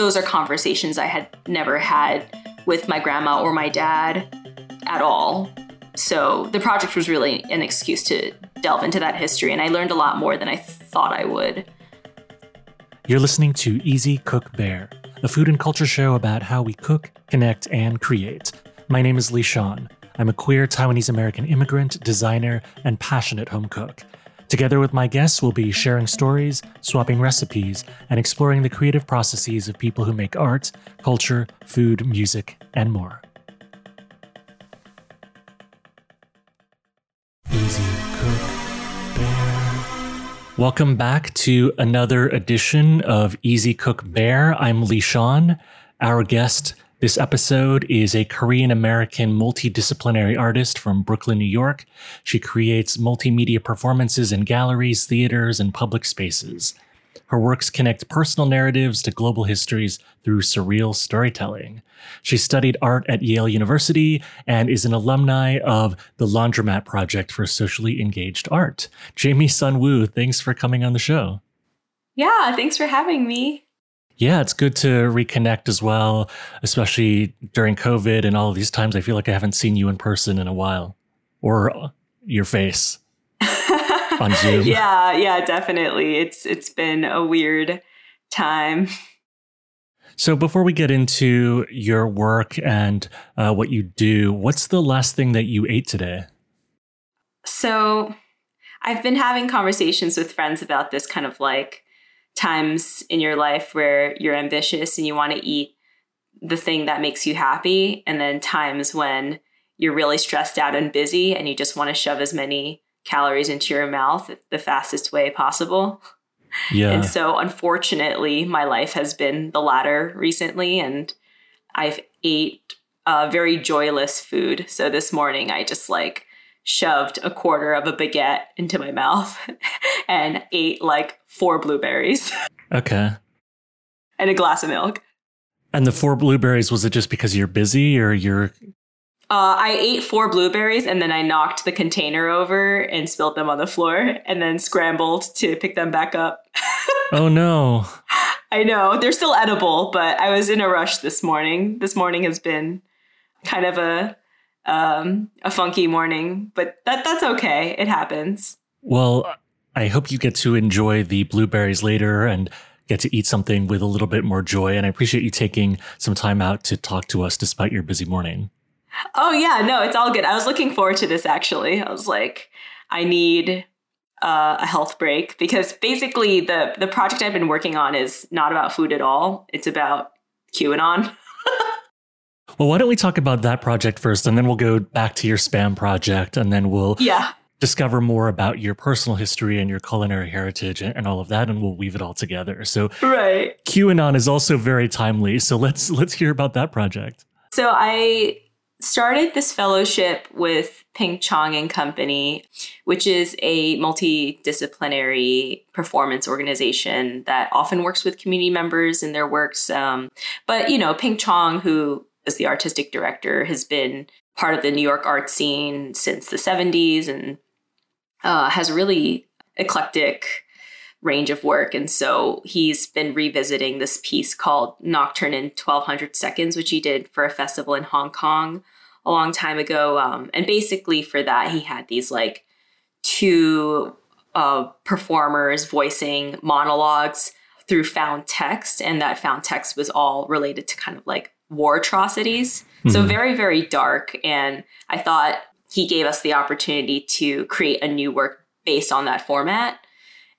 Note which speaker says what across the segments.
Speaker 1: those are conversations I had never had with my grandma or my dad at all. So the project was really an excuse to delve into that history, and I learned a lot more than I thought I would.
Speaker 2: You're listening to Easy Cook Bear, a food and culture show about how we cook, connect, and create. My name is Lee Sean. I'm a queer Taiwanese American immigrant, designer, and passionate home cook. Together with my guests, we'll be sharing stories, swapping recipes, and exploring the creative processes of people who make art, culture, food, music, and more. Easy Cook Bear. Welcome back to another edition of Easy Cook Bear. I'm Lee Sean. Our guest this episode is a Korean American multidisciplinary artist from Brooklyn, New York. She creates multimedia performances in galleries, theaters, and public spaces. Her works connect personal narratives to global histories through surreal storytelling. She studied art at Yale University and is an alumni of the Laundromat Project for Socially Engaged Art. Jaime Sunwoo, thanks for coming on the show.
Speaker 1: Yeah, thanks for having me.
Speaker 2: Yeah, it's good to reconnect as well, especially during COVID and all of these times. I feel like I haven't seen you in person in a while or your face on Zoom.
Speaker 1: yeah, yeah, definitely. It's it's been a weird time.
Speaker 2: So before we get into your work and uh, what you do, what's the last thing that you ate today?
Speaker 1: So I've been having conversations with friends about this kind of like times in your life where you're ambitious and you want to eat the thing that makes you happy, and then times when you're really stressed out and busy and you just want to shove as many calories into your mouth the fastest way possible.
Speaker 2: Yeah.
Speaker 1: And so, unfortunately, my life has been the latter recently, and I've ate uh, very joyless food. So this morning, I just like shoved a quarter of a baguette into my mouth and ate like four blueberries.
Speaker 2: Okay.
Speaker 1: and a glass of milk.
Speaker 2: And the four blueberries, was it just because you're busy or you're.
Speaker 1: Uh, I ate four blueberries and then I knocked the container over and spilled them on the floor and then scrambled to pick them back up.
Speaker 2: oh no.
Speaker 1: I know. They're still edible, but I was in a rush this morning. This morning has been kind of a um, a funky morning, but that that's okay. It happens.
Speaker 2: Well, I hope you get to enjoy the blueberries later and get to eat something with a little bit more joy. And I appreciate you taking some time out to talk to us despite your busy morning.
Speaker 1: Oh yeah, no, it's all good. I was looking forward to this actually. I was like, I need uh, a health break because basically the the project I've been working on is not about food at all. It's about QAnon.
Speaker 2: Well, why don't we talk about that project first, and then we'll go back to your spam project, and then we'll
Speaker 1: yeah
Speaker 2: discover more about your personal history and your culinary heritage and, and, all of that, and we'll weave it all together. So,
Speaker 1: right,
Speaker 2: QAnon is also very timely. So let's let's hear about that project.
Speaker 1: So I started this fellowship with Ping Chong and Company, which is a multidisciplinary performance organization that often works with community members in their works. Um, but you know, Ping Chong, who as the artistic director, has been part of the New York art scene since the 70s and uh, has a really eclectic range of work. And so he's been revisiting this piece called Nocturne in 1200 Seconds, which he did for a festival in Hong Kong a long time ago. Um, and basically, for that, he had these like two uh, performers voicing monologues through found text. And that found text was all related to kind of like war atrocities. Mm-hmm. So very, very dark. And I thought he gave us the opportunity to create a new work based on that format.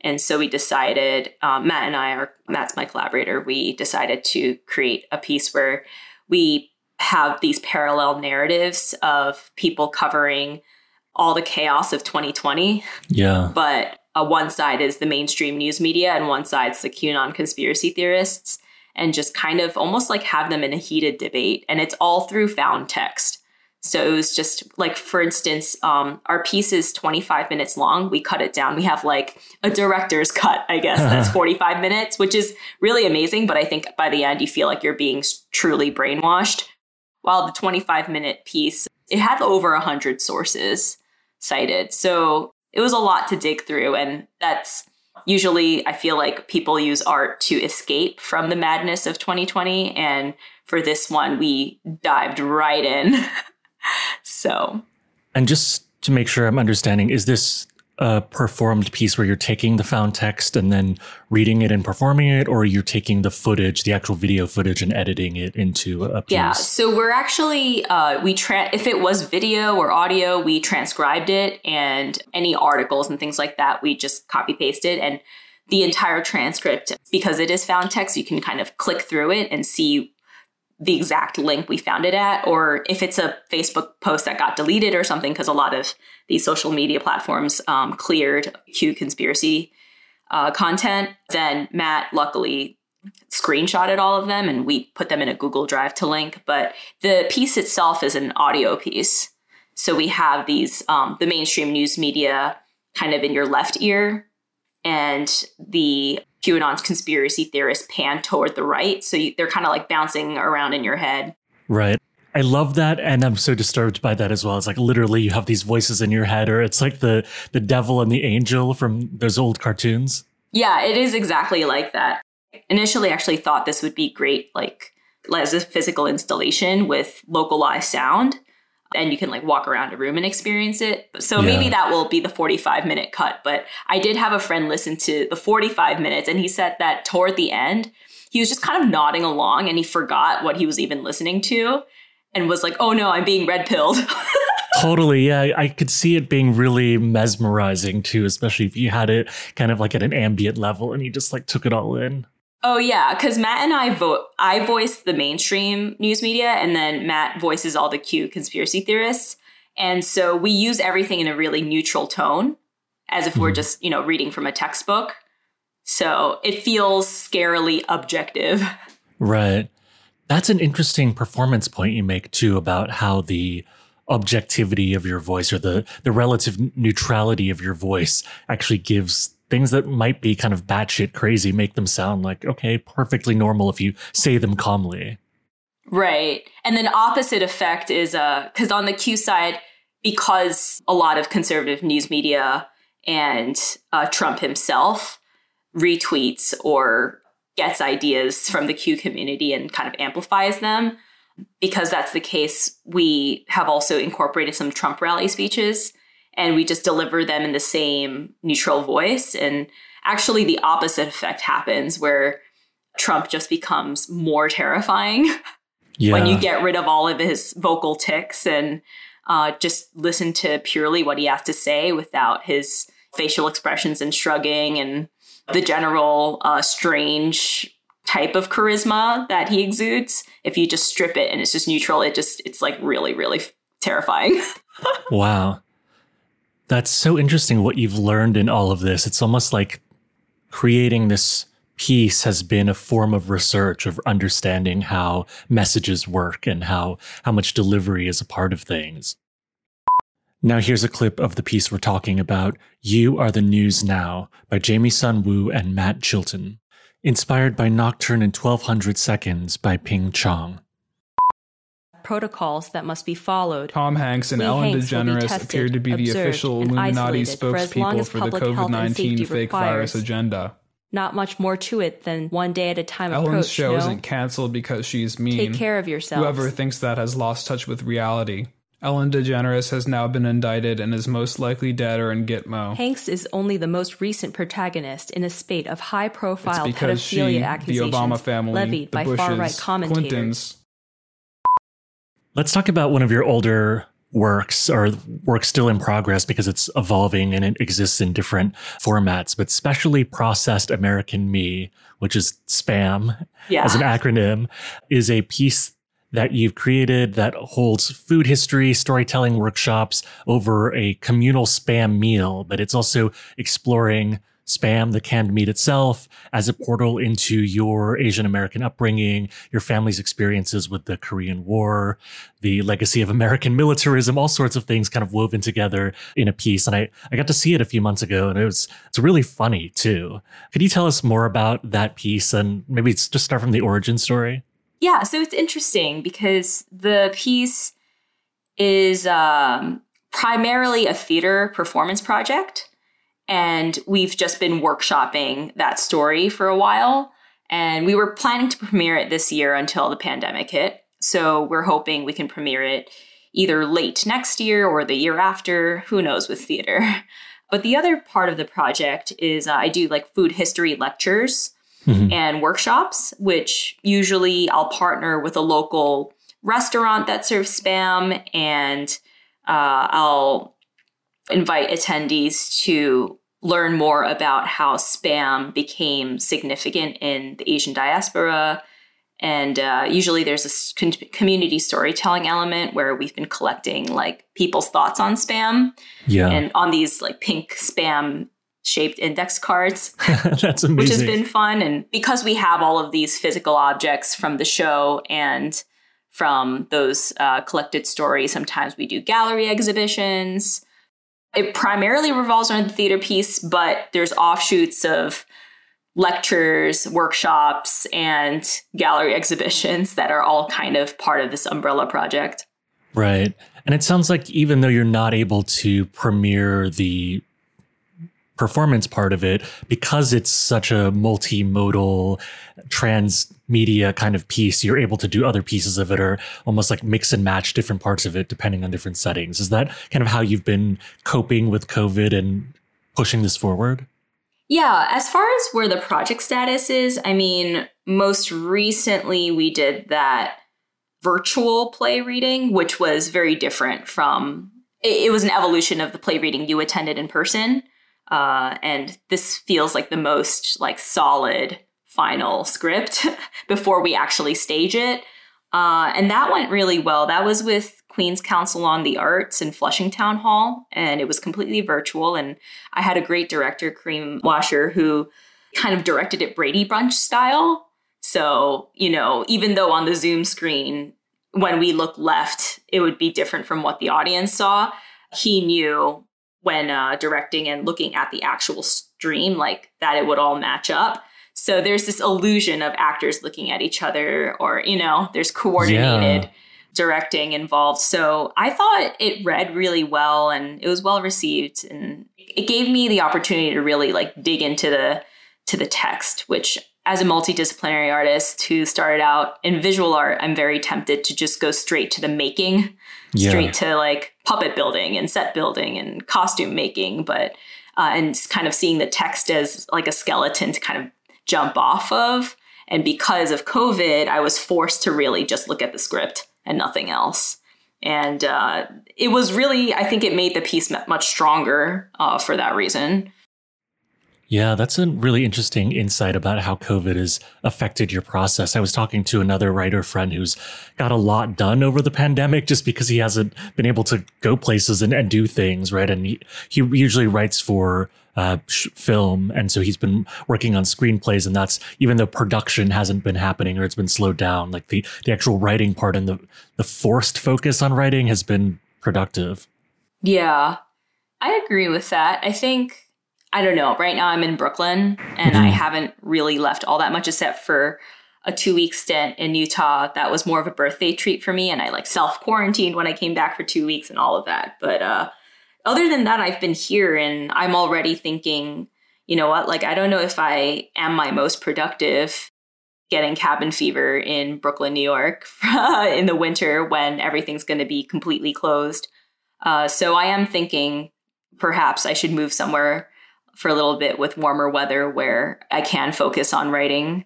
Speaker 1: And so we decided, um, Matt and I, are Matt's my collaborator, we decided to create a piece where we have these parallel narratives of people covering all the chaos of 2020.
Speaker 2: Yeah.
Speaker 1: But uh, one side is the mainstream news media, and one side's the QAnon conspiracy theorists and just kind of almost like have them in a heated debate. And it's all through found text. So it was just like, for instance, um, our piece is 25 minutes long. We cut it down. We have like a director's cut, I guess, that's 45 minutes, which is really amazing. But I think by the end, you feel like you're being truly brainwashed. While the 25 minute piece, it had over 100 sources cited. So it was a lot to dig through. And that's Usually, I feel like people use art to escape from the madness of 2020. And for this one, we dived right in. so.
Speaker 2: And just to make sure I'm understanding, is this a performed piece where you're taking the found text and then reading it and performing it, or you're taking the footage, the actual video footage, and editing it into a piece?
Speaker 1: Yeah. So we're actually uh, we tra- if it was video or audio, we transcribed it, and any articles and things like that, we just copy pasted and the entire transcript because it is found text. You can kind of click through it and see the exact link we found it at, or if it's a Facebook post that got deleted or something, because a lot of these social media platforms um, cleared Q conspiracy uh, content, then Matt luckily screenshotted all of them and we put them in a Google Drive to link. But the piece itself is an audio piece. So we have these, um, the mainstream news media kind of in your left ear and the QAnon's conspiracy theorists pan toward the right. So you, they're kind of like bouncing around in your head.
Speaker 2: Right. I love that, and I'm so disturbed by that as well. It's like literally you have these voices in your head, or it's like the the devil and the angel from those old cartoons.
Speaker 1: Yeah, it is exactly like that. Initially, I actually thought this would be great, like as a physical installation with localized sound and you can like walk around a room and experience it. So yeah. maybe that will be the 45 minute cut. But I did have a friend listen to the 45 minutes and he said that toward the end, he was just kind of nodding along and he forgot what he was even listening to and was like, oh no, I'm being red pilled.
Speaker 2: totally. Yeah. I could see it being really mesmerizing too, especially if you had it kind of like at an ambient level and you just like took it all in.
Speaker 1: Oh yeah, because Matt and I vote. I voice the mainstream news media, and then Matt voices all the Q conspiracy theorists. And so we use everything in a really neutral tone, as if mm-hmm. we're just you know reading from a textbook. So it feels scarily objective.
Speaker 2: Right. That's an interesting performance point you make too about how the objectivity of your voice or the the relative neutrality of your voice actually gives things that might be kind of batshit crazy make them sound like, okay, perfectly normal if you say them calmly.
Speaker 1: Right. And then opposite effect is uh because on the Q side, because a lot of conservative news media and uh, Trump himself retweets or gets ideas from the Q community and kind of amplifies them. Because that's the case, we have also incorporated some Trump rally speeches and we just deliver them in the same neutral voice. And actually, the opposite effect happens where Trump just becomes more terrifying yeah. when you get rid of all of his vocal ticks and uh, just listen to purely what he has to say without his facial expressions and shrugging and the general uh, strange type of charisma that he exudes. If you just strip it and it's just neutral, it just it's like really really terrifying.
Speaker 2: wow. That's so interesting what you've learned in all of this. It's almost like creating this piece has been a form of research of understanding how messages work and how how much delivery is a part of things. Now here's a clip of the piece we're talking about, You Are the News Now by Jaime Sunwoo and Matt Chilton, inspired by Nocturne in 1200 Seconds by Ping Chong
Speaker 3: protocols that must be followed.
Speaker 4: Tom Hanks and we Ellen Hanks DeGeneres tested, appeared to be the official Illuminati spokespeople for, for the COVID 19 fake virus agenda.
Speaker 3: Not much more to it than one day at a time
Speaker 4: Ellen's
Speaker 3: approach,
Speaker 4: show
Speaker 3: no?
Speaker 4: isn't canceled because she's mean.
Speaker 3: Take care of yourself.
Speaker 4: Whoever thinks that has lost touch with reality. Ellen DeGeneres has now been indicted and is most likely dead or in Gitmo.
Speaker 3: Hanks is only the most recent protagonist in a spate of high-profile pedophilia
Speaker 4: she,
Speaker 3: accusations
Speaker 4: the Obama family,
Speaker 3: levied
Speaker 4: the
Speaker 3: by
Speaker 4: Bushes,
Speaker 3: far-right commentators.
Speaker 4: Clintons,
Speaker 2: Let's talk about one of your older works or work still in progress because it's evolving and it exists in different formats, but specially processed American Me, which is SPAM yeah. as an acronym, is a piece that you've created that holds food history, storytelling workshops over a communal spam meal, but it's also exploring spam, the canned meat itself, as a portal into your Asian American upbringing, your family's experiences with the Korean War, the legacy of American militarism, all sorts of things kind of woven together in a piece. And I, I got to see it a few months ago and it was it's really funny too. Could you tell us more about that piece and maybe just start from the origin story?
Speaker 1: Yeah, so it's interesting because the piece is um, primarily a theater performance project And we've just been workshopping that story for a while. And we were planning to premiere it this year until the pandemic hit. So we're hoping we can premiere it either late next year or the year after. Who knows with theater? But the other part of the project is uh, I do like food history lectures mm-hmm. and workshops, which usually I'll partner with a local restaurant that serves spam and uh, I'll invite attendees to learn more about how spam became significant in the Asian diaspora. And uh, usually there's a con- community storytelling element where we've been collecting like people's thoughts on spam.
Speaker 2: Yeah.
Speaker 1: And on these like pink spam shaped index cards.
Speaker 2: That's amazing.
Speaker 1: Which has been fun. And because we have all of these physical objects from the show and from those uh, collected stories, sometimes we do gallery exhibitions. It primarily revolves around the theater piece, but there's offshoots of lectures, workshops, and gallery exhibitions that are all kind of part of this umbrella project.
Speaker 2: Right. And it sounds like even though you're not able to premiere the performance part of it, because it's such a multimodal transmedia kind of piece, you're able to do other pieces of it or almost like mix and match different parts of it depending on different settings. Is that kind of how you've been coping with COVID and pushing this forward?
Speaker 1: Yeah, as far as where the project status is, I mean, most recently we did that virtual play reading, which was very different from it, it was an evolution of the play reading you attended in person. Uh, and this feels like the most like solid final script before we actually stage it. Uh, and that went really well. That was with Queen's Council on the Arts in Flushing Town Hall, and it was completely virtual. And I had a great director, Kareem Washer, who kind of directed it Brady Bunch style. So, you know, even though on the Zoom screen, when we look left, it would be different from what the audience saw, he knew when uh, directing and looking at the actual stream, like that it would all match up. So there's this illusion of actors looking at each other, or, you know, there's coordinated. Yeah. Directing involved. So I thought it read really well and it was well received. And it gave me the opportunity to really like dig into the to the text, which as a multidisciplinary artist who started out in visual art, I'm very tempted to just go straight to the making yeah. straight to like puppet building and set building and costume making, but uh, and kind of seeing the text as like a skeleton to kind of jump off of. And because of COVID, I was forced to really just look at the script and nothing else. And uh, it was really, I think it made the piece much stronger uh, for that reason.
Speaker 2: Yeah, that's a really interesting insight about how COVID has affected your process. I was talking to another writer friend who's got a lot done over the pandemic just because he hasn't been able to go places and, and do things, right? And he, he usually writes for uh, film. And so he's been working on screenplays. And that's even though production hasn't been happening or it's been slowed down, like the, the actual writing part and the, the forced focus on writing has been productive.
Speaker 1: Yeah, I agree with that. I think I don't know. Right now I'm in Brooklyn and mm-hmm. I haven't really left all that much except for a two week stint in Utah. That was more of a birthday treat for me. And I like self quarantined when I came back for two weeks and all of that. But uh, other than that, I've been here and I'm already thinking, you know what? Like, I don't know if I am my most productive getting cabin fever in Brooklyn, New York in the winter when everything's going to be completely closed. Uh, so I am thinking perhaps I should move somewhere for a little bit with warmer weather where I can focus on writing.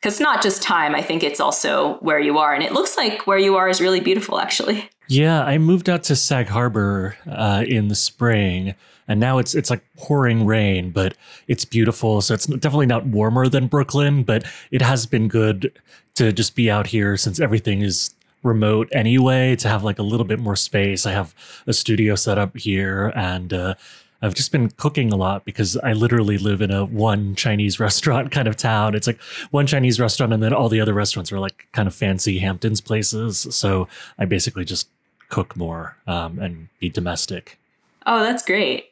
Speaker 1: Because not just time, I think it's also where you are. And it looks like where you are is really beautiful, actually.
Speaker 2: Yeah, I moved out to Sag Harbor uh, in the spring, and now it's it's like pouring rain, but it's beautiful. So it's definitely not warmer than Brooklyn, but it has been good to just be out here since everything is remote anyway. To have like a little bit more space, I have a studio set up here, and uh, I've just been cooking a lot because I literally live in a one Chinese restaurant kind of town. It's like one Chinese restaurant, and then all the other restaurants are like kind of fancy Hamptons places. So I basically just cook more um, and be domestic.
Speaker 1: Oh, that's great.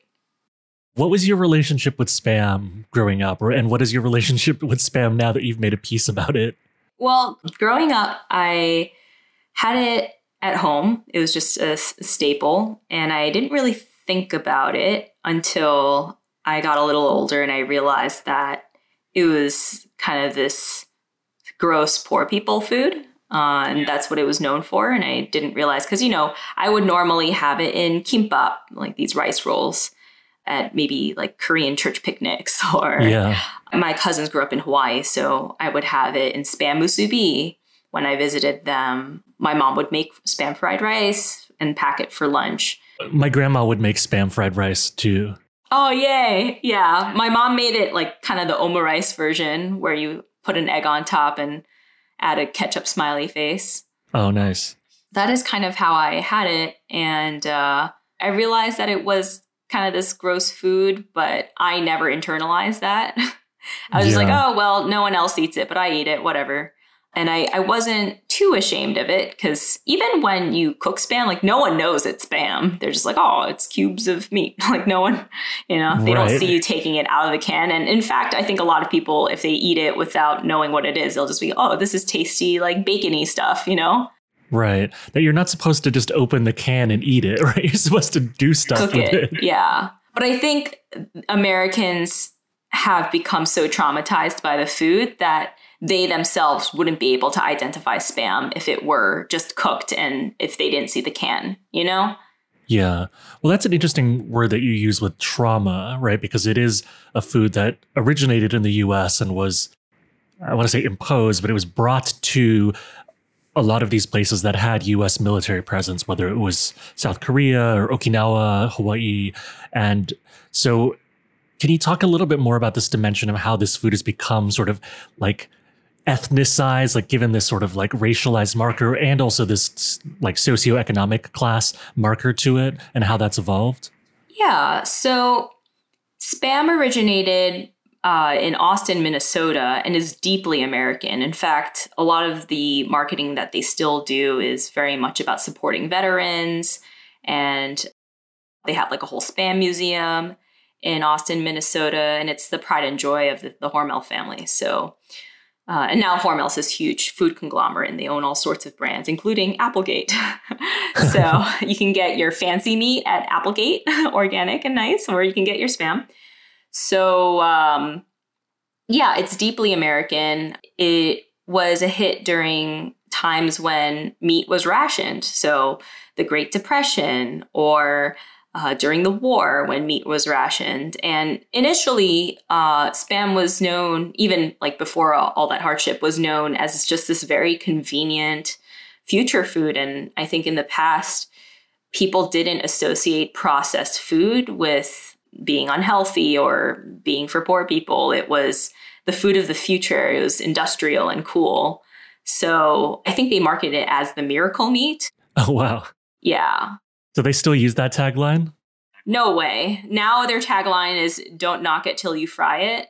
Speaker 2: What was your relationship with spam growing up, or and what is your relationship with spam now that you've made a piece about it?
Speaker 1: Well, growing up, I had it at home. It was just a staple, and I didn't really think about it until I got a little older and I realized that it was kind of this gross poor people food. Uh, and yeah. that's what it was known for. And I didn't realize because, you know, I would normally have it in kimbap, like these rice rolls at maybe like Korean church picnics or yeah. my cousins grew up in Hawaii. So I would have it in spam musubi when I visited them. My mom would make spam fried rice and pack it for lunch.
Speaker 2: My grandma would make spam fried rice too.
Speaker 1: Oh, yay. Yeah. My mom made it like kind of the omurice version where you put an egg on top and add a ketchup smiley face.
Speaker 2: Oh, nice.
Speaker 1: That is kind of how I had it. And uh, I realized that it was kind of this gross food, but I never internalized that. I was yeah. just like, oh, well, no one else eats it, but I eat it, whatever. And I, I wasn't too ashamed of it because even when you cook spam, like no one knows it's spam. They're just like, oh, it's cubes of meat. like no one, you know, they right. don't see you taking it out of the can. And in fact, I think a lot of people, if they eat it without knowing what it is, they'll just be, oh, this is tasty, like bacony stuff, you know?
Speaker 2: Right. That you're not supposed to just open the can and eat it, right? You're supposed to do stuff Cook with it.
Speaker 1: it. Yeah. But I think Americans have become so traumatized by the food that they themselves wouldn't be able to identify spam if it were just cooked and if they didn't see the can, you know?
Speaker 2: Yeah. Well, that's an interesting word that you use with trauma, right? Because it is a food that originated in the US and was, I want to say imposed, but it was brought to a lot of these places that had US military presence, whether it was South Korea or Okinawa, Hawaii. And so, can you talk a little bit more about this dimension of how this food has become sort of like ethnicized, like given this sort of like racialized marker and also this like socioeconomic class marker to it and how that's evolved?
Speaker 1: Yeah. So spam originated uh, in Austin, Minnesota, and is deeply American. In fact, a lot of the marketing that they still do is very much about supporting veterans. And they have like a whole spam museum in Austin, Minnesota, and it's the pride and joy of the, the Hormel family. So uh, and now Hormel's this huge food conglomerate, and they own all sorts of brands, including Applegate. so you can get your fancy meat at Applegate, organic and nice, or you can get your spam. So um, yeah, it's deeply American. It was a hit during times when meat was rationed. So the Great Depression or uh, during the war when meat was rationed. And initially, uh, spam was known, even like before all, all, that hardship, was known as just this very convenient future food. And I think in the past, people didn't associate processed food with being unhealthy or being for poor people. It was the food of the future, it was industrial and cool. So I think they marketed it as the miracle meat.
Speaker 2: Oh, wow.
Speaker 1: Yeah.
Speaker 2: Do they still use that tagline?
Speaker 1: No way. Now their tagline is don't knock it till you fry it.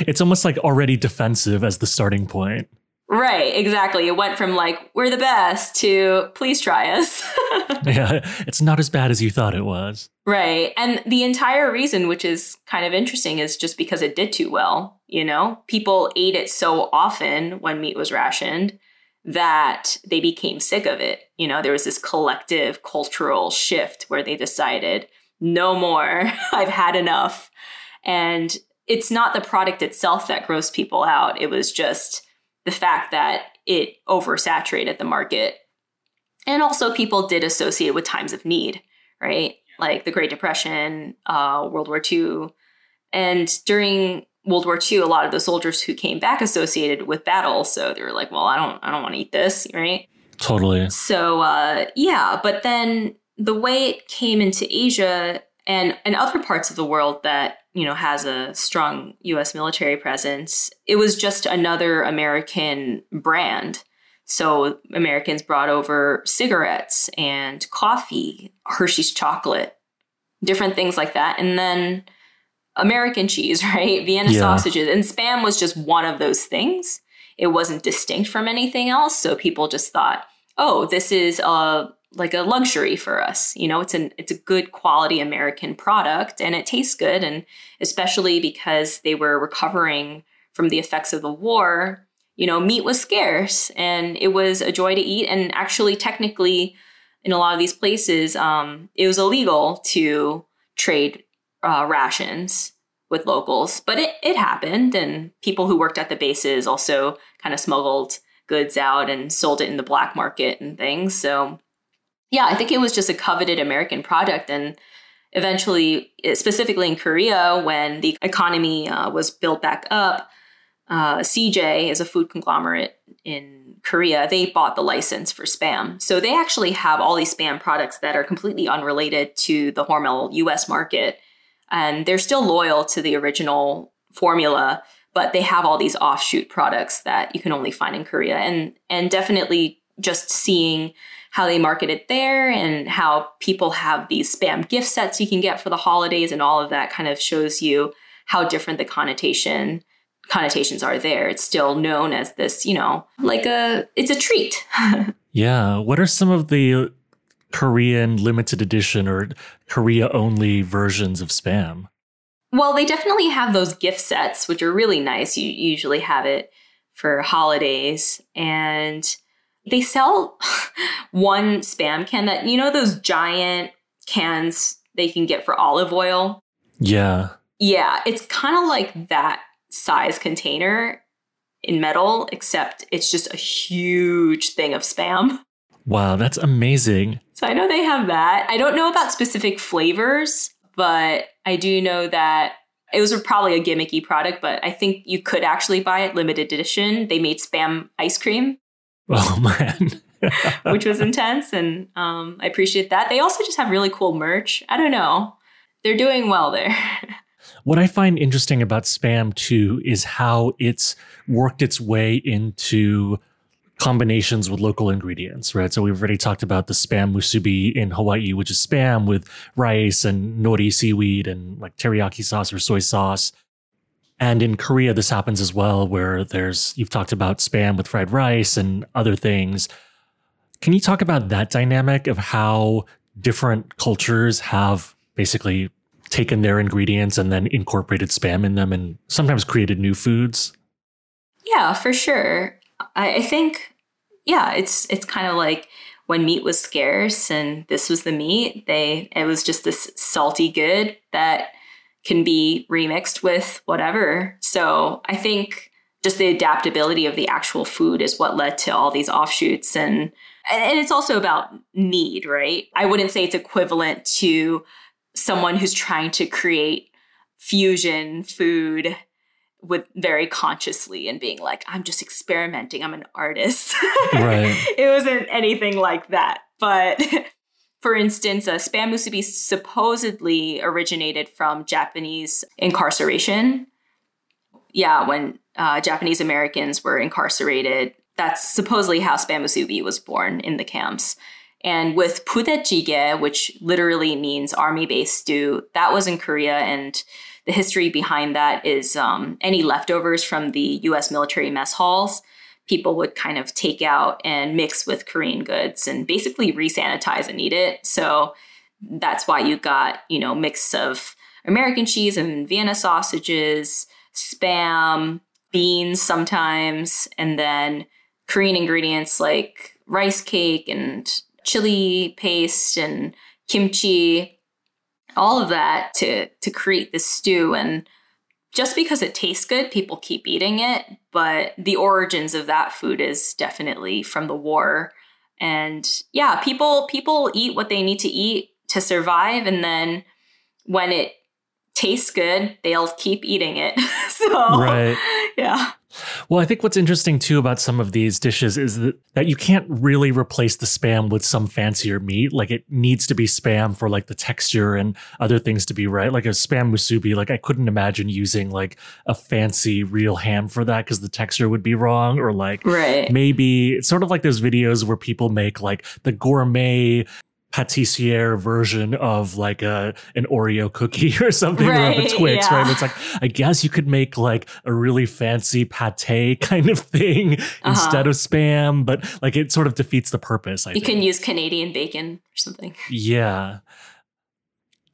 Speaker 2: It's almost like already defensive as the starting point.
Speaker 1: Right, exactly. It went from like, we're the best to please try us.
Speaker 2: yeah, it's not as bad as you thought it was.
Speaker 1: Right. And the entire reason, which is kind of interesting, is just because it did too well. You know, people ate it so often when meat was rationed that they became sick of it. You know, there was this collective cultural shift where they decided, no more, I've had enough. And it's not the product itself that grossed people out, it was just the fact that it oversaturated the market. And also, people did associate with times of need, right? Like the Great Depression, uh, World War II. And during World War II, a lot of the soldiers who came back associated with battle. So they were like, well, I don't, I don't want to eat this, right?
Speaker 2: Totally.
Speaker 1: So, uh, yeah. But then the way it came into Asia and, and other parts of the world that you know has a strong US military presence it was just another American brand so Americans brought over cigarettes and coffee Hershey's chocolate different things like that and then American cheese right Vienna yeah. sausages and spam was just one of those things it wasn't distinct from anything else. So people just thought oh this is a like a luxury for us. You know, it's an it's a good quality American product and it tastes good. And especially because they were recovering from the effects of the war, you know, meat was scarce and it was a joy to eat. And actually technically in a lot of these places um, it was illegal to trade uh, rations with locals, but it, it happened. And people who worked at the bases also kind of smuggled goods out and sold it in the black market and things. So, yeah, I think it was just a coveted American product. And eventually, specifically in Korea, when the economy uh, was built back up, uh, CJ is a food conglomerate in Korea. They bought the license for spam. So they actually have all these spam products that are completely unrelated to the Hormel US market. And they're still loyal to the original formula, but they have all these offshoot products that you can only find in Korea. And and definitely just seeing how they market it there and how people have these spam gift sets you can get for the holidays and all of that kind of shows you how different the connotation connotations are there. It's still known as this, you know, like a it's a treat.
Speaker 2: yeah. What are some of the Korean limited edition or Korea only versions of spam?
Speaker 1: Well, they definitely have those gift sets, which are really nice. You usually have it for holidays. And they sell one spam can that, you know, those giant cans they can get for olive oil?
Speaker 2: Yeah.
Speaker 1: Yeah. It's kind of like that size container in metal, except it's just a huge thing of spam.
Speaker 2: Wow, that's amazing.
Speaker 1: So I know they have that. I don't know about specific flavors, but I do know that it was probably a gimmicky product, but I think you could actually buy it limited edition. They made spam ice cream.
Speaker 2: Oh man.
Speaker 1: which was intense and um, I appreciate that. They also just have really cool merch. I don't know. They're doing well there.
Speaker 2: What I find interesting about spam too is how it's worked its way into combinations with local ingredients, right? So we've already talked about the spam musubi in Hawaii, which is spam with rice and nori seaweed and like teriyaki sauce or soy sauce. And in Korea, this happens as well, where there's, you've talked about spam with fried rice and other things. Can you talk about that dynamic of how different cultures have basically taken their ingredients and then incorporated spam in them and sometimes created new foods?
Speaker 1: Yeah, for sure. I, think, yeah, it's it's kind of like when meat was scarce and this was the meat. They it was just this salty good that can be remixed with whatever. So I think just the adaptability of the actual food is what led to all these offshoots and and it's also about need, right? I wouldn't say it's equivalent to someone who's trying to create fusion food with very consciously and being like, I'm just experimenting. I'm an artist. Right. it wasn't anything like that. But for instance, a spam musubi supposedly originated from Japanese incarceration. Yeah, when uh, Japanese Americans were incarcerated, that's supposedly how spam musubi was born in the camps. And with budae jjigae, which literally means army based stew, that was in Korea. And the history behind that is um, any leftovers from the US military mess halls, people would kind of take out and mix with Korean goods and basically resanitize and eat it. So that's why you got, you know, mix of American cheese and Vienna sausages, spam, beans sometimes, and then Korean ingredients like rice cake and chili paste and kimchi, all of that to to create this stew and just because it tastes good, people keep eating it, but the origins of that food is definitely from the war. And yeah, people people eat what they need to eat to survive and then when it tastes good, they'll keep eating it. so right. yeah.
Speaker 2: Well, I think what's interesting too about some of these dishes is that, that you can't really replace the spam with some fancier meat. Like it needs to be spam for like the texture and other things to be right. Like a spam musubi, like I couldn't imagine using like a fancy real ham for that because the texture would be wrong. Or like
Speaker 1: right.
Speaker 2: maybe it's sort of like those videos where people make like the gourmet patissiere version of like a an Oreo cookie or something right, or a Twix, yeah. right? It's like I guess you could make like a really fancy pate kind of thing uh-huh. instead of spam, but like it sort of defeats the purpose. I
Speaker 1: you
Speaker 2: think.
Speaker 1: can use Canadian bacon or something.
Speaker 2: Yeah.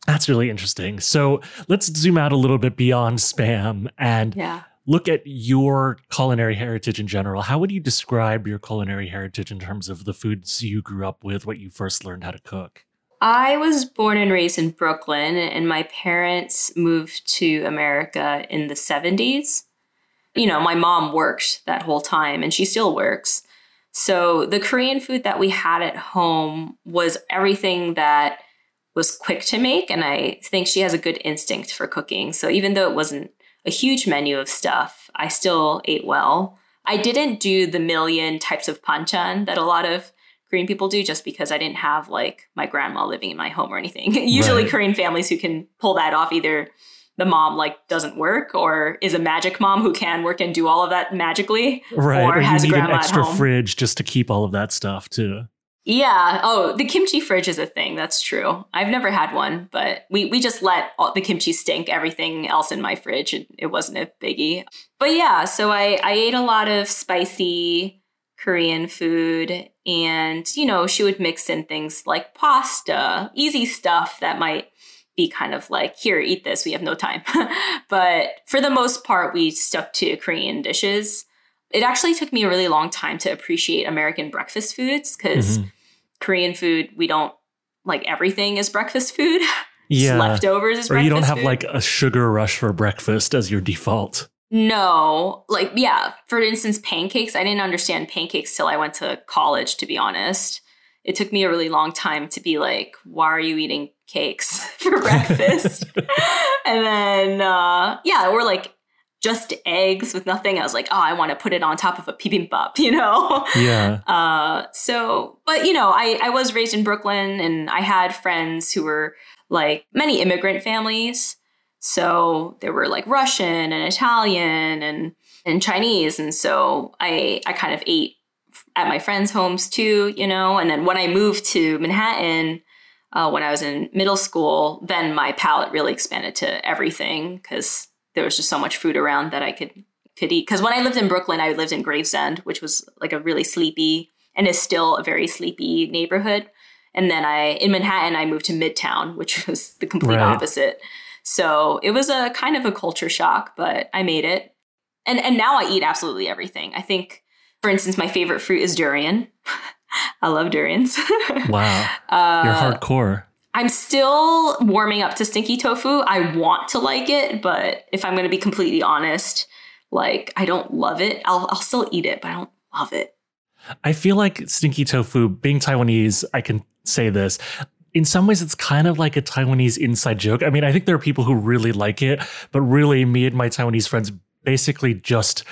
Speaker 2: That's really interesting. So let's zoom out a little bit beyond spam and
Speaker 1: yeah
Speaker 2: look at your culinary heritage in general, how would you describe your culinary heritage in terms of the foods you grew up with, what you first learned how to cook?
Speaker 1: I was born and raised in Brooklyn, and my parents moved to America in the 70s. You know, my mom worked that whole time, and she still works. So the Korean food that we had at home was everything that was quick to make. And I think she has a good instinct for cooking. So even though it wasn't a huge menu of stuff, I still ate well. I didn't do the million types of panchan that a lot of Korean people do just because I didn't have like my grandma living in my home or anything. Usually right. Korean families who can pull that off either the mom like doesn't work or is a magic mom who can work and do all of that magically
Speaker 2: right or, or has you need an extra fridge just to keep all of that stuff too
Speaker 1: yeah oh the kimchi fridge is a thing that's true i've never had one but we we just let all, the kimchi stink everything else in my fridge it, it wasn't a biggie but yeah so i i ate a lot of spicy korean food and you know she would mix in things like pasta easy stuff that might be kind of like, here, eat this. We have no time. but for the most part, we stuck to Korean dishes. It actually took me a really long time to appreciate American breakfast foods because mm-hmm. Korean food, we don't like everything is breakfast food.
Speaker 2: Yeah.
Speaker 1: leftovers is
Speaker 2: Or you don't have
Speaker 1: food.
Speaker 2: like a sugar rush for breakfast as your default.
Speaker 1: No, like, yeah. For instance, pancakes. I didn't understand pancakes till I went to college, to be honest it took me a really long time to be like, why are you eating cakes for breakfast? and then, uh, yeah, or like just eggs with nothing. I was like, oh, I want to put it on top of a bibimbap, you know?
Speaker 2: Yeah.
Speaker 1: Uh, so, but you know, I, I was raised in Brooklyn and I had friends who were like many immigrant families. So there were like Russian and Italian and, and Chinese. And so I, I kind of ate at my friends' homes too, you know. And then when I moved to Manhattan, uh, when I was in middle school, then my palate really expanded to everything because there was just so much food around that I could could eat. Because when I lived in Brooklyn, I lived in Gravesend, which was like a really sleepy and is still a very sleepy neighborhood. And then I in Manhattan, I moved to Midtown, which was the complete right. opposite. So it was a kind of a culture shock, but I made it. And and now I eat absolutely everything. I think for instance, my favorite fruit is durian. I love durians.
Speaker 2: wow. Uh, You're hardcore.
Speaker 1: I'm still warming up to stinky tofu. I want to like it, but if I'm going to be completely honest, like I don't love it. I'll, I'll still eat it, but I don't love it.
Speaker 2: I feel like stinky tofu, being Taiwanese, I can say this. In some ways, it's kind of like a Taiwanese inside joke. I mean, I think there are people who really like it, but really, me and my Taiwanese friends basically just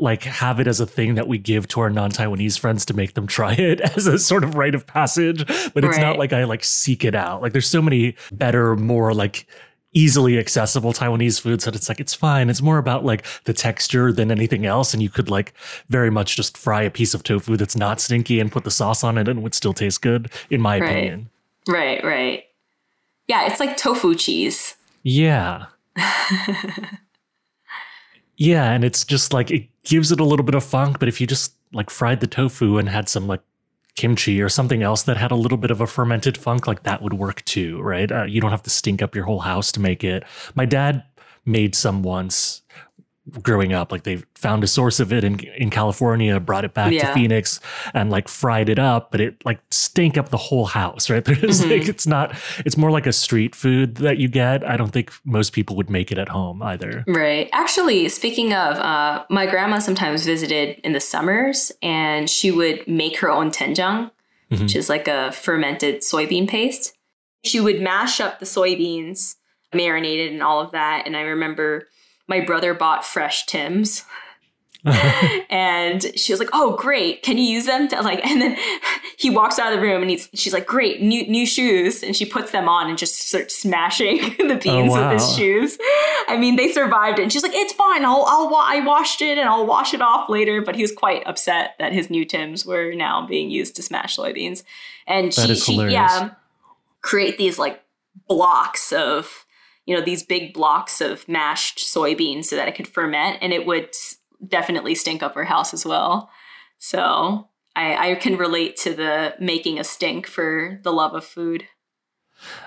Speaker 2: like have it as a thing that we give to our non-Taiwanese friends to make them try it as a sort of rite of passage. But it's right. not like I like seek it out. Like there's so many better, more like easily accessible Taiwanese foods that it's like it's fine. It's more about like the texture than anything else. And you could like very much just fry a piece of tofu that's not stinky and put the sauce on it and it would still taste good, in my
Speaker 1: right.
Speaker 2: opinion.
Speaker 1: Right, right. Yeah, it's like tofu cheese.
Speaker 2: Yeah. Yeah, and it's just like it gives it a little bit of funk, but if you just like fried the tofu and had some like kimchi or something else that had a little bit of a fermented funk, like that would work too, right? Uh, you don't have to stink up your whole house to make it. My dad made some once growing up. Like they found a source of it in in California, brought it back yeah. to Phoenix, and like fried it up, but it like stank up the whole house. Right? There's mm-hmm. like it's not. It's more like a street food that you get. I don't think most people would make it at home either.
Speaker 1: Right. Actually, speaking of, uh, my grandma sometimes visited in the summers, and she would make her own doenjang, mm-hmm. which is like a fermented soybean paste. She would mash up the soybeans, marinated and all of that, and I remember my brother bought fresh Tim's. and she was like, "Oh, great! Can you use them?" To, like, and then he walks out of the room, and he's she's like, "Great, new new shoes!" And she puts them on and just starts smashing the beans oh, wow. with his shoes. I mean, they survived it. And she's like, "It's fine. I'll I'll I washed it and I'll wash it off later." But he was quite upset that his new Tims were now being used to smash soybeans. And
Speaker 2: that
Speaker 1: she, she yeah create these like blocks of you know, these big blocks of mashed soybeans so that it could ferment and it would definitely stink up her house as well. So I, I can relate to the making a stink for the love of food.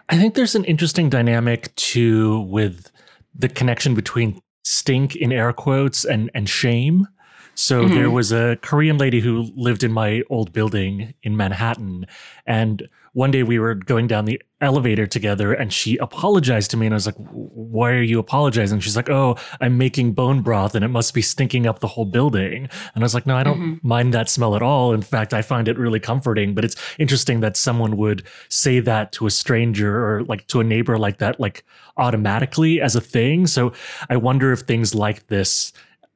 Speaker 2: I think there's an interesting dynamic too with the connection between stink in air quotes and and shame. So mm-hmm. there was a Korean lady who lived in my old building in Manhattan. And one day we were going down the elevator together and she apologized to me. And I was like, Why are you apologizing? She's like, Oh, I'm making bone broth and it must be stinking up the whole building. And I was like, No, I don't mm-hmm. mind that smell at all. In fact, I find it really comforting. But it's interesting that someone would say that to a stranger or like to a neighbor like that, like automatically as a thing. So I wonder if things like this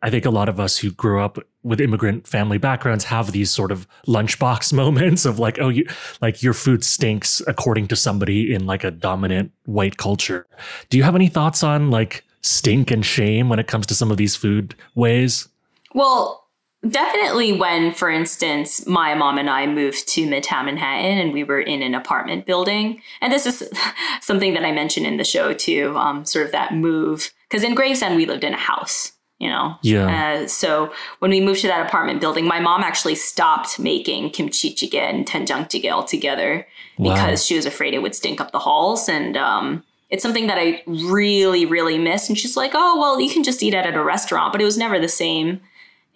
Speaker 2: I think a lot of us who grew up with immigrant family backgrounds have these sort of lunchbox moments of like, oh, you like your food stinks according to somebody in like a dominant white culture. Do you have any thoughts on like stink and shame when it comes to some of these food ways?
Speaker 1: Well, definitely when, for instance, my mom and I moved to Midtown Manhattan and we were in an apartment building. And this is something that I mentioned in the show too, um, sort of that move. Because in Gravesend, we lived in a house you know?
Speaker 2: Yeah.
Speaker 1: Uh, so when we moved to that apartment building my mom actually stopped making kimchi jjigae and doenjang jjigae altogether wow. because she was afraid it would stink up the halls. And um, it's something that i really really miss. And she's like oh well you can just eat it at a restaurant but it was never the same.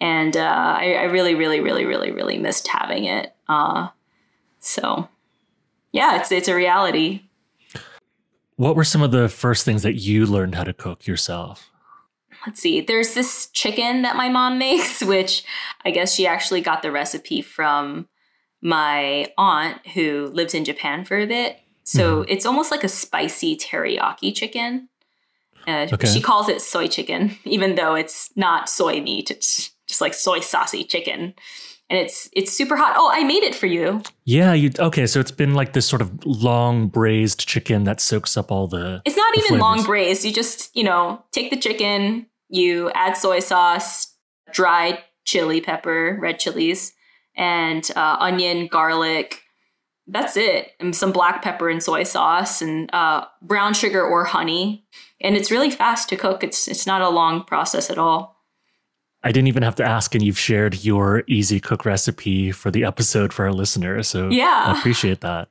Speaker 1: And uh, I, I, really really really really really missed having it. Uh, so yeah it's it's a reality.
Speaker 2: What were some of the first things that you learned how to cook yourself
Speaker 1: let's see, there's this chicken that my mom makes, which I guess she actually got the recipe from my aunt who lives in Japan for a bit. So mm-hmm. it's almost like a spicy teriyaki chicken. Uh, okay. She calls it soy chicken, even though it's not soy meat. It's just like soy saucy chicken. And it's it's super hot. Oh, I made it for you.
Speaker 2: Yeah, you okay, so it's been like this sort of long braised chicken that soaks up all the
Speaker 1: It's not
Speaker 2: the
Speaker 1: even flavors. long braised. You just, you know, take the chicken, you add soy sauce, dried chili pepper, red chilies, and uh, onion, garlic. That's it. And some black pepper and soy sauce, and uh, brown sugar or honey. And it's really fast to cook. It's it's not a long process at all.
Speaker 2: I didn't even have to ask, and you've shared your easy cook recipe for the episode for our listeners. So
Speaker 1: yeah,
Speaker 2: I appreciate that.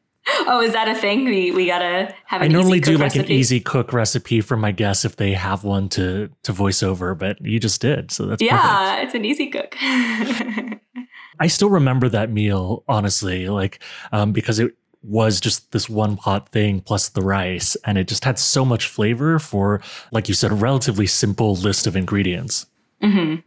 Speaker 1: Oh, is that a thing? We we gotta have.
Speaker 2: I normally do like recipe? an easy cook recipe for my guests if they have one to to voice over, but you just did, so that's
Speaker 1: yeah,
Speaker 2: perfect.
Speaker 1: it's an easy cook.
Speaker 2: I still remember that meal honestly, like um, because it was just this one pot thing plus the rice, and it just had so much flavor for, like you said, a relatively simple list of ingredients.
Speaker 1: Mm-hmm.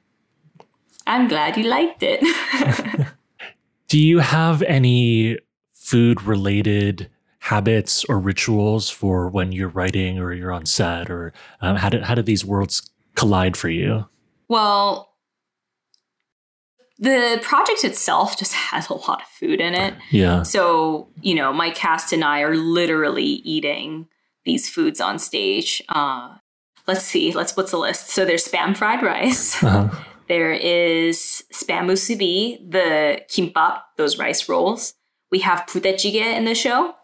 Speaker 1: I'm glad you liked it.
Speaker 2: Do you have any food related habits or rituals for when you're writing or you're on set or um, how did how did these worlds collide for you?
Speaker 1: Well the project itself just has a lot of food in it.
Speaker 2: Yeah.
Speaker 1: So you know my cast and i are literally eating these foods on stage. Uh, let's see let's what's the list? So there's spam fried rice. Uh-huh. there is spam musubi the kimbap those rice rolls we have budae in the show,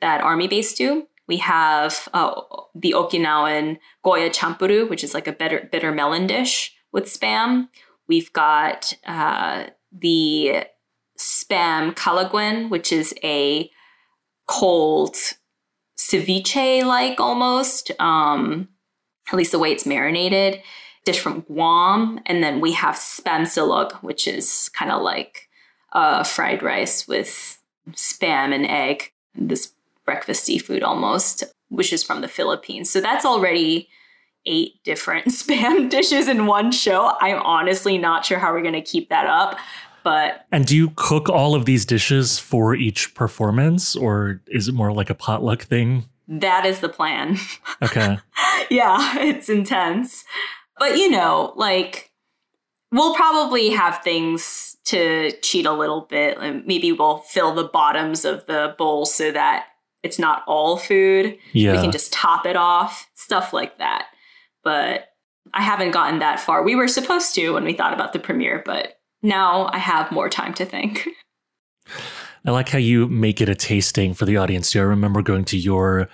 Speaker 1: that army base stew. We have uh, the Okinawan goya champuru, which is like a bitter, bitter melon dish with spam. We've got uh, the spam kalaguen, which is a cold ceviche like almost, um, at least the way it's marinated, dish from Guam. And then we have spam silog, which is kind of like uh, fried rice with spam and egg, this breakfast seafood almost, which is from the Philippines. So that's already eight different spam dishes in one show. I'm honestly not sure how we're going to keep that up. But
Speaker 2: And do you cook all of these dishes for each performance or is it more like a potluck thing?
Speaker 1: That is the plan.
Speaker 2: Okay.
Speaker 1: yeah, it's intense. But you know, like we'll probably have things to cheat a little bit. And maybe we'll fill the bottoms of the bowl so that it's not all food.
Speaker 2: Yeah.
Speaker 1: We can just top it off, stuff like that. But I haven't gotten that far. We were supposed to when we thought about the premiere, but now I have more time to think.
Speaker 2: I like how you make it a tasting for the audience too. I remember going to your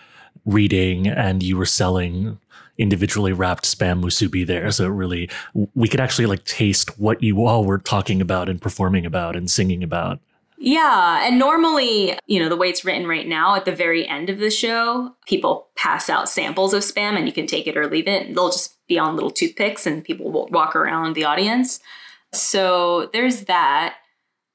Speaker 2: reading and you were selling individually wrapped spam musubi there. So really, we could actually like taste what you all were talking about and performing about and singing about.
Speaker 1: Yeah. And normally, you know, the way it's written right now, at the very end of the show, people pass out samples of spam and you can take it or leave it. They'll just be on little toothpicks and people will walk around the audience. So there's that.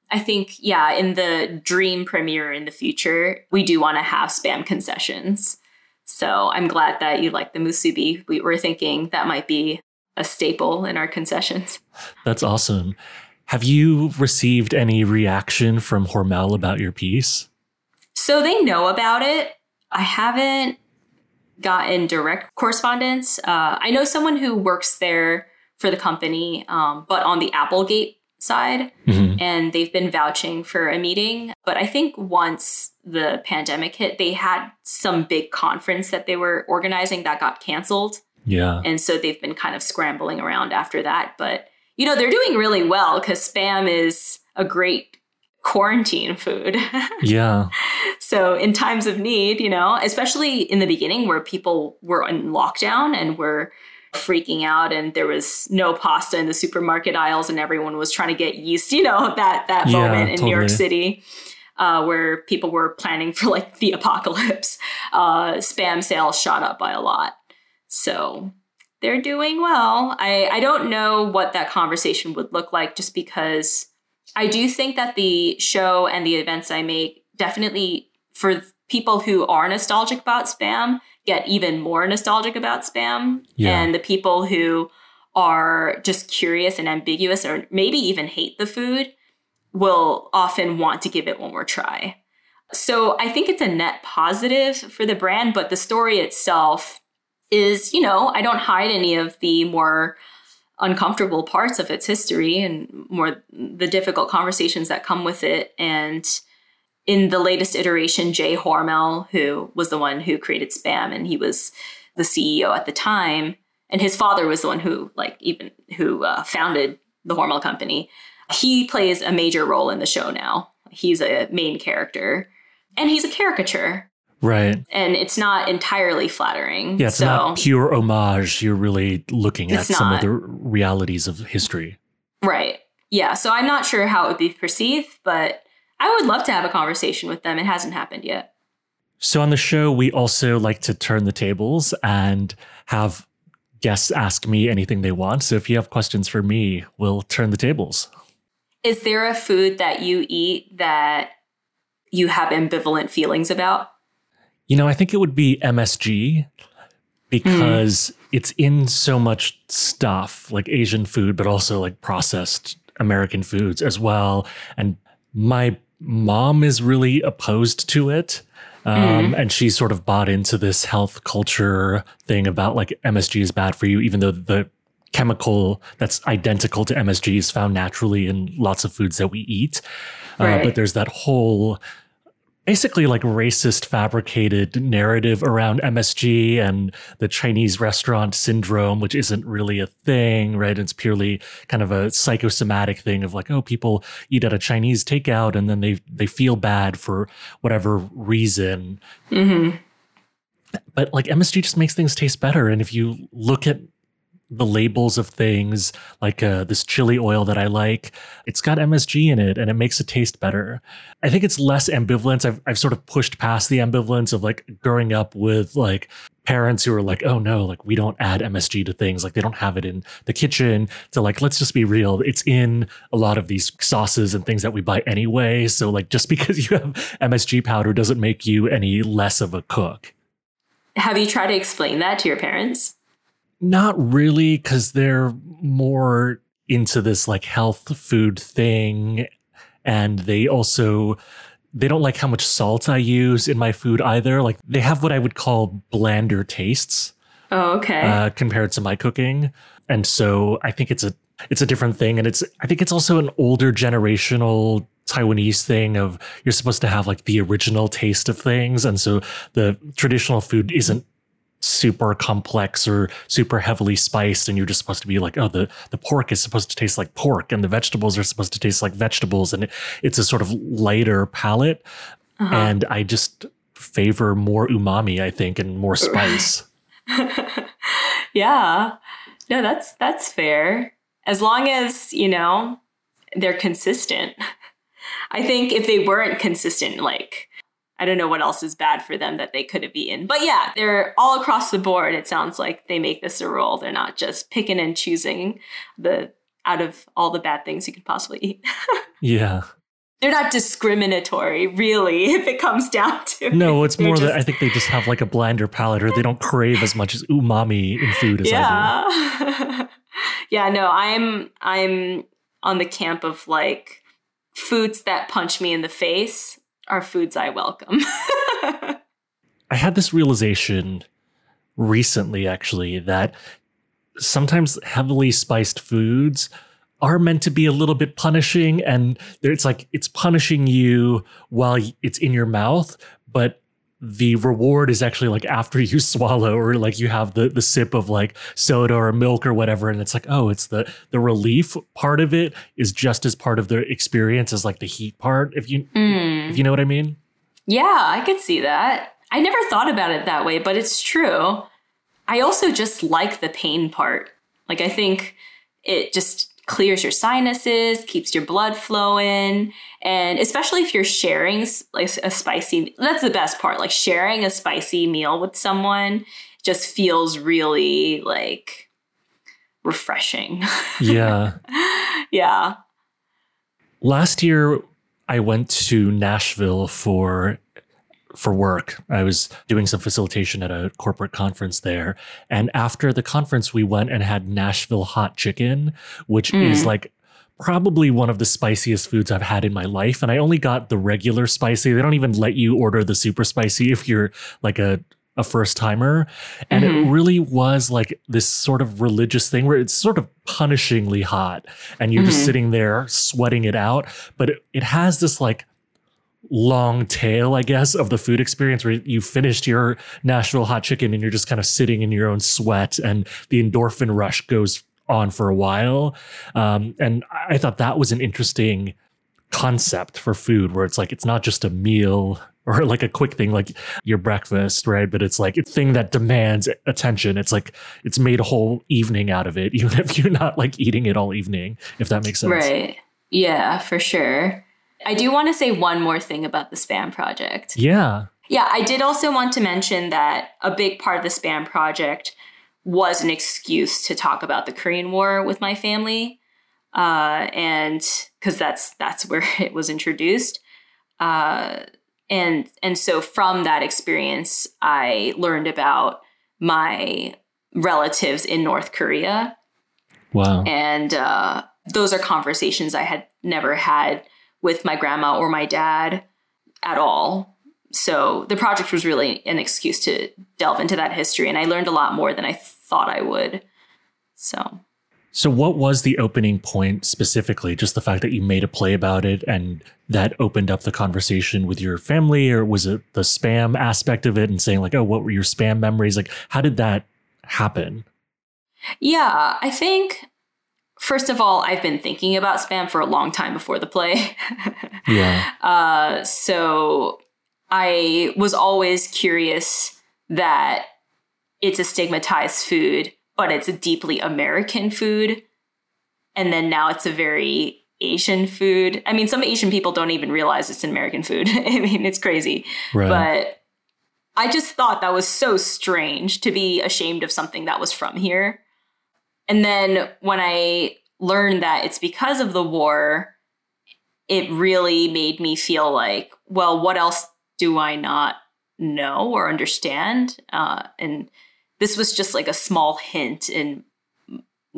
Speaker 1: I think, yeah, in the dream premiere in the future, we do want to have spam concessions. So I'm glad that you like the musubi. We were thinking that might be a staple in our concessions.
Speaker 2: That's awesome. Have you received any reaction from Hormel about your piece?
Speaker 1: So they know about it. I haven't gotten direct correspondence. Uh, I know someone who works there for the company, um, but on the Applegate side, mm-hmm. and they've been vouching for a meeting. But I think once the pandemic hit, they had some big conference that they were organizing that got canceled.
Speaker 2: Yeah.
Speaker 1: And so they've been kind of scrambling around after that. But, you know, they're doing really well because spam is a great quarantine food.
Speaker 2: yeah.
Speaker 1: So in times of need, you know, especially in the beginning where people were in lockdown and were freaking out and there was no pasta in the supermarket aisles and everyone was trying to get yeast, you know, that that yeah, moment in totally. New York City. Uh, where people were planning for like the apocalypse, uh, spam sales shot up by a lot. So they're doing well. I, I don't know what that conversation would look like just because I do think that the show and the events I make definitely for people who are nostalgic about spam get even more nostalgic about spam yeah. and the people who are just curious and ambiguous or maybe even hate the food will often want to give it one more try. So I think it's a net positive for the brand, but the story itself is, you know, I don't hide any of the more uncomfortable parts of its history and more the difficult conversations that come with it. And in the latest iteration, Jay Hormel, who was the one who created Spam and he was the CEO at the time, and his father was the one who, like, even who uh, founded the Hormel company. He plays a major role in the show now. He's a main character, and he's a caricature.
Speaker 2: Right.
Speaker 1: And it's not entirely flattering.
Speaker 2: Yeah, it's
Speaker 1: so,
Speaker 2: not pure homage. You're really looking at some of the realities of history.
Speaker 1: Right. Yeah. So I'm not sure how it would be perceived, but I would love to have a conversation with them. It hasn't happened yet.
Speaker 2: So on the show, we also like to turn the tables and have guests ask me anything they want. So if you have questions for me, we'll turn the tables.
Speaker 1: Is there a food that you eat that you have ambivalent feelings about?
Speaker 2: You know, I think it would be MSG because mm. it's in so much stuff like Asian food, but also like processed American foods as well. And my mom is really opposed to it. Um, mm. And she sort of bought into this health culture thing about like MSG is bad for you, even though the chemical that's identical to MSG is found naturally in lots of foods that we eat. Right. Uh, but there's that whole basically like racist fabricated narrative around MSG and the Chinese restaurant syndrome, which isn't really a thing, right? It's purely kind of a psychosomatic thing of like, oh, people eat at a Chinese takeout and then they they feel bad for whatever reason. Mm-hmm. But like MSG just makes things taste better. And if you look at the labels of things like uh, this chili oil that I like. It's got MSG in it and it makes it taste better. I think it's less ambivalence. I've, I've sort of pushed past the ambivalence of like growing up with like parents who are like, oh no, like we don't add MSG to things. Like they don't have it in the kitchen. To like, let's just be real. It's in a lot of these sauces and things that we buy anyway. So like just because you have MSG powder doesn't make you any less of a cook.
Speaker 1: Have you tried to explain that to your parents?
Speaker 2: Not really, because they're more into this like health food thing. And they also they don't like how much salt I use in my food either. Like they have what I would call blander tastes.
Speaker 1: Oh, okay.
Speaker 2: Uh, compared to my cooking, and so I think it's a it's a different thing, and it's I think it's also an older generational Taiwanese thing of you're supposed to have like the original taste of things, and so the traditional food isn't super complex or super heavily spiced and you're just supposed to be like oh the the pork is supposed to taste like pork and the vegetables are supposed to taste like vegetables and it, it's a sort of lighter palate. Uh-huh. and i just favor more umami i think and more spice.
Speaker 1: Yeah. No that's that's fair. As long as you know they're consistent. I think if they weren't consistent like I don't know what else is bad for them that they could have eaten. But yeah, they're all across the board. It sounds like they make this a rule. They're not just picking and choosing the out of all the bad things you could possibly eat.
Speaker 2: yeah.
Speaker 1: They're not discriminatory, really, if it comes down to
Speaker 2: No, it's more just... that I think they just have like a blinder palate or they don't crave as much as umami in food as
Speaker 1: yeah.
Speaker 2: I
Speaker 1: do. yeah, no, I'm I'm on the camp of like foods that punch me in the face are foods I welcome.
Speaker 2: I had this realization recently actually that sometimes heavily spiced foods are meant to be a little bit punishing and it's like it's punishing you while it's in your mouth but the reward is actually like after you swallow or like you have the the sip of like soda or milk or whatever and it's like oh it's the the relief part of it is just as part of the experience as like the heat part if you mm. if you know what i mean
Speaker 1: yeah i could see that i never thought about it that way but it's true i also just like the pain part like i think it just clears your sinuses, keeps your blood flowing. And especially if you're sharing like a spicy, that's the best part. Like sharing a spicy meal with someone just feels really like refreshing.
Speaker 2: Yeah.
Speaker 1: yeah.
Speaker 2: Last year, I went to Nashville for for work. I was doing some facilitation at a corporate conference there. And after the conference, we went and had Nashville hot chicken, which mm. is like probably one of the spiciest foods I've had in my life. And I only got the regular spicy. They don't even let you order the super spicy if you're like a a first timer. And mm-hmm. it really was like this sort of religious thing where it's sort of punishingly hot and you're mm-hmm. just sitting there sweating it out. But it, it has this like long tail, I guess, of the food experience where you finished your Nashville hot chicken and you're just kind of sitting in your own sweat and the endorphin rush goes on for a while. Um, and I thought that was an interesting concept for food where it's like it's not just a meal or like a quick thing like your breakfast, right? But it's like a thing that demands attention. It's like it's made a whole evening out of it, even if you're not like eating it all evening, if that makes sense.
Speaker 1: Right. Yeah, for sure. I do want to say one more thing about the spam project.
Speaker 2: Yeah.
Speaker 1: Yeah, I did also want to mention that a big part of the spam project was an excuse to talk about the Korean War with my family, uh, and because that's that's where it was introduced, uh, and and so from that experience, I learned about my relatives in North Korea.
Speaker 2: Wow!
Speaker 1: And uh, those are conversations I had never had with my grandma or my dad at all. So the project was really an excuse to delve into that history. And I learned a lot more than I thought I would. So.
Speaker 2: So, what was the opening point specifically? Just the fact that you made a play about it and that opened up the conversation with your family, or was it the spam aspect of it and saying, like, oh, what were your spam memories? Like, how did that happen?
Speaker 1: Yeah, I think first of all, I've been thinking about spam for a long time before the play.
Speaker 2: yeah.
Speaker 1: Uh, so I was always curious that it's a stigmatized food, but it's a deeply American food. And then now it's a very Asian food. I mean, some Asian people don't even realize it's an American food. I mean, it's crazy. Right. But I just thought that was so strange to be ashamed of something that was from here. And then when I learned that it's because of the war, it really made me feel like, well, what else do I not know or understand? Uh, and this was just like a small hint in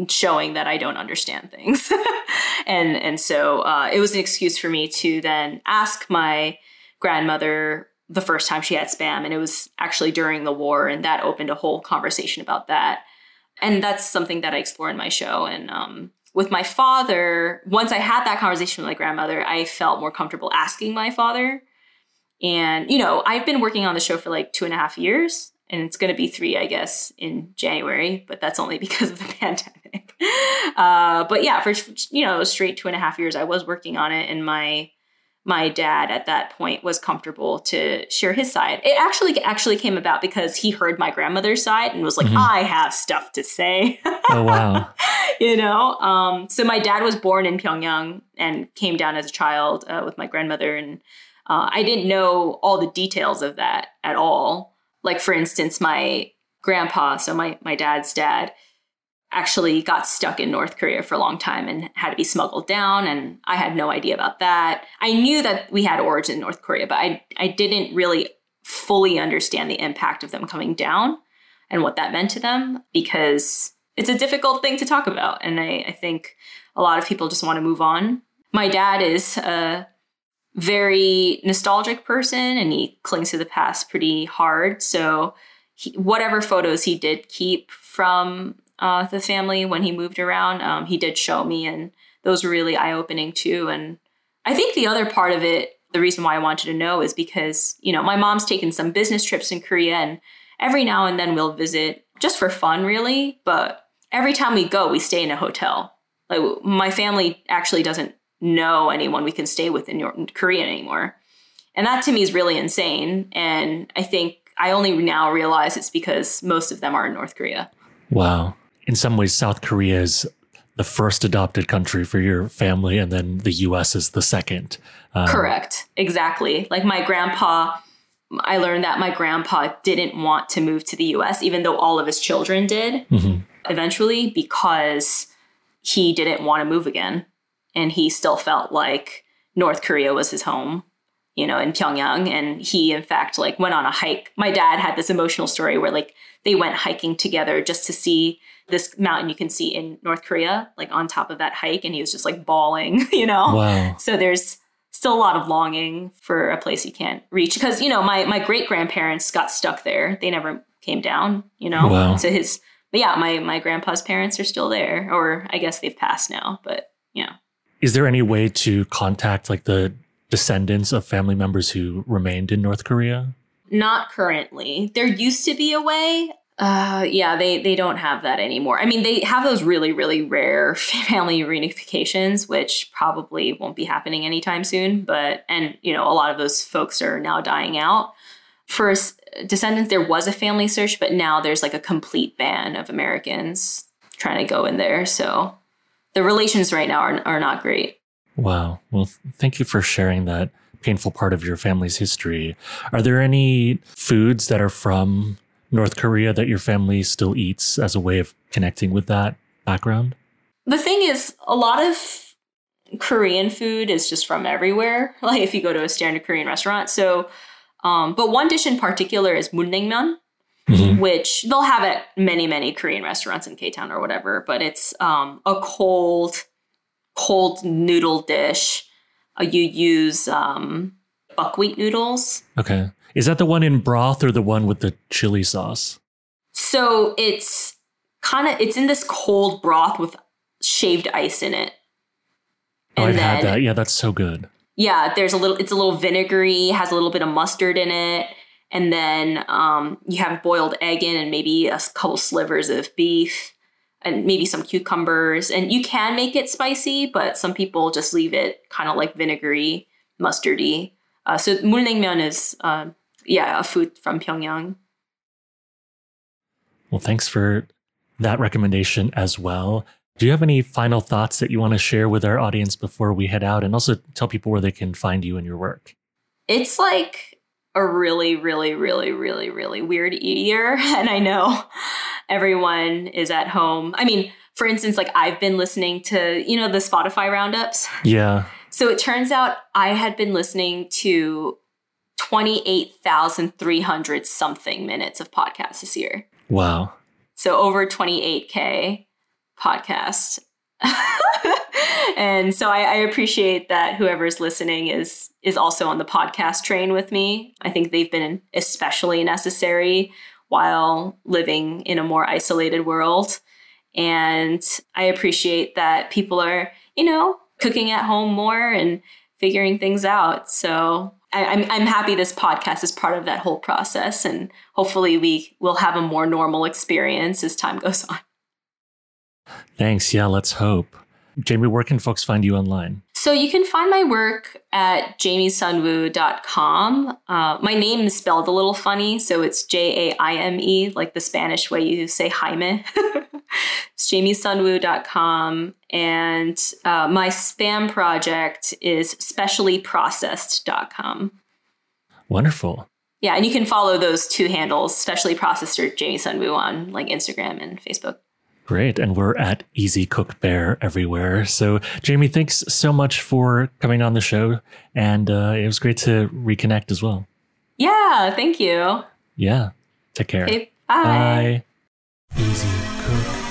Speaker 1: showing that I don't understand things. and and so uh, it was an excuse for me to then ask my grandmother the first time she had spam, and it was actually during the war, and that opened a whole conversation about that and that's something that I explore in my show. And um, with my father, once I had that conversation with my grandmother, I felt more comfortable asking my father. And you know, I've been working on the show for like two and a half years, and it's going to be three, I guess, in January. But that's only because of the pandemic. Uh, but yeah, for you know, straight two and a half years, I was working on it, and my my dad at that point was comfortable to share his side. It actually actually came about because he heard my grandmother's side and was like, mm-hmm. "I have stuff to say."
Speaker 2: oh wow!
Speaker 1: you know, um, so my dad was born in Pyongyang and came down as a child uh, with my grandmother, and uh, I didn't know all the details of that at all. Like for instance, my grandpa, so my my dad's dad, actually got stuck in North Korea for a long time and had to be smuggled down. And I had no idea about that. I knew that we had origin in North Korea, but I, I didn't really fully understand the impact of them coming down and what that meant to them because it's a difficult thing to talk about. And I, I think a lot of people just want to move on. My dad is a very nostalgic person and he clings to the past pretty hard. So, he, whatever photos he did keep from uh, the family when he moved around. Um, he did show me, and those were really eye opening too. And I think the other part of it, the reason why I wanted to know is because, you know, my mom's taken some business trips in Korea, and every now and then we'll visit just for fun, really. But every time we go, we stay in a hotel. Like my family actually doesn't know anyone we can stay with in North Korea anymore. And that to me is really insane. And I think I only now realize it's because most of them are in North Korea.
Speaker 2: Wow in some ways, South Korea is the first adopted country for your family, and then the US is the second.
Speaker 1: Um, Correct. Exactly. Like my grandpa, I learned that my grandpa didn't want to move to the US, even though all of his children did mm-hmm. eventually, because he didn't want to move again. And he still felt like North Korea was his home you know, in Pyongyang. And he, in fact, like went on a hike. My dad had this emotional story where like they went hiking together just to see this mountain you can see in North Korea, like on top of that hike, and he was just like bawling, you know?
Speaker 2: Wow.
Speaker 1: So there's still a lot of longing for a place you can't reach. Because, you know, my my great grandparents got stuck there. They never came down, you know?
Speaker 2: Wow.
Speaker 1: So his but yeah, my my grandpa's parents are still there. Or I guess they've passed now, but yeah.
Speaker 2: Is there any way to contact like the descendants of family members who remained in North Korea?
Speaker 1: Not currently. There used to be a way. Uh, yeah, they they don't have that anymore. I mean, they have those really really rare family reunifications, which probably won't be happening anytime soon. But and you know, a lot of those folks are now dying out. For descendants, there was a family search, but now there's like a complete ban of Americans trying to go in there. So the relations right now are are not great.
Speaker 2: Wow. Well, thank you for sharing that painful part of your family's history. Are there any foods that are from North Korea that your family still eats as a way of connecting with that background?
Speaker 1: The thing is, a lot of Korean food is just from everywhere. Like if you go to a standard Korean restaurant. So, um, but one dish in particular is mulnaengmyeon, mm-hmm. which they'll have at many, many Korean restaurants in K Town or whatever. But it's um, a cold, cold noodle dish. Uh, you use um, buckwheat noodles.
Speaker 2: Okay. Is that the one in broth or the one with the chili sauce?
Speaker 1: So it's kind of it's in this cold broth with shaved ice in it.
Speaker 2: Oh, I've then, had that. Yeah, that's so good.
Speaker 1: Yeah, there's a little. It's a little vinegary, has a little bit of mustard in it, and then um, you have boiled egg in, and maybe a couple slivers of beef, and maybe some cucumbers. And you can make it spicy, but some people just leave it kind of like vinegary, mustardy. Uh, so mulnaengmyeon is uh, yeah, a food from Pyongyang.
Speaker 2: Well, thanks for that recommendation as well. Do you have any final thoughts that you want to share with our audience before we head out and also tell people where they can find you and your work?
Speaker 1: It's like a really, really, really, really, really weird year. And I know everyone is at home. I mean, for instance, like I've been listening to, you know, the Spotify roundups.
Speaker 2: Yeah.
Speaker 1: So it turns out I had been listening to 28,300 something minutes of podcasts this year.
Speaker 2: Wow.
Speaker 1: So over 28K podcasts. and so I, I, appreciate that whoever's listening is is also on the podcast train with me. I think they've been especially necessary while living in a more isolated world. And I appreciate that people are, you know, cooking at home more and figuring things out. So I, I'm, I'm happy this podcast is part of that whole process, and hopefully we will have a more normal experience as time goes on.
Speaker 2: Thanks. Yeah, let's hope. Jaime, where can folks find you online?
Speaker 1: So you can find my work at jaimesunwoo.com. Uh, my name is spelled a little funny, so it's J A I M E, like the Spanish way you say Jaime. it's jaimesunwoo.com. And uh, my spam project is speciallyprocessed.com.
Speaker 2: Wonderful.
Speaker 1: Yeah, and you can follow those two handles, specially processed or Jaime Sunwoo on like Instagram and Facebook.
Speaker 2: Great. And we're at Easy Cook Bear everywhere. So, Jaime, thanks so much for coming on the show. And uh, it was great to reconnect as well.
Speaker 1: Yeah, thank you.
Speaker 2: Yeah. Take care.
Speaker 1: Okay, bye.
Speaker 2: Bye. Easy Cook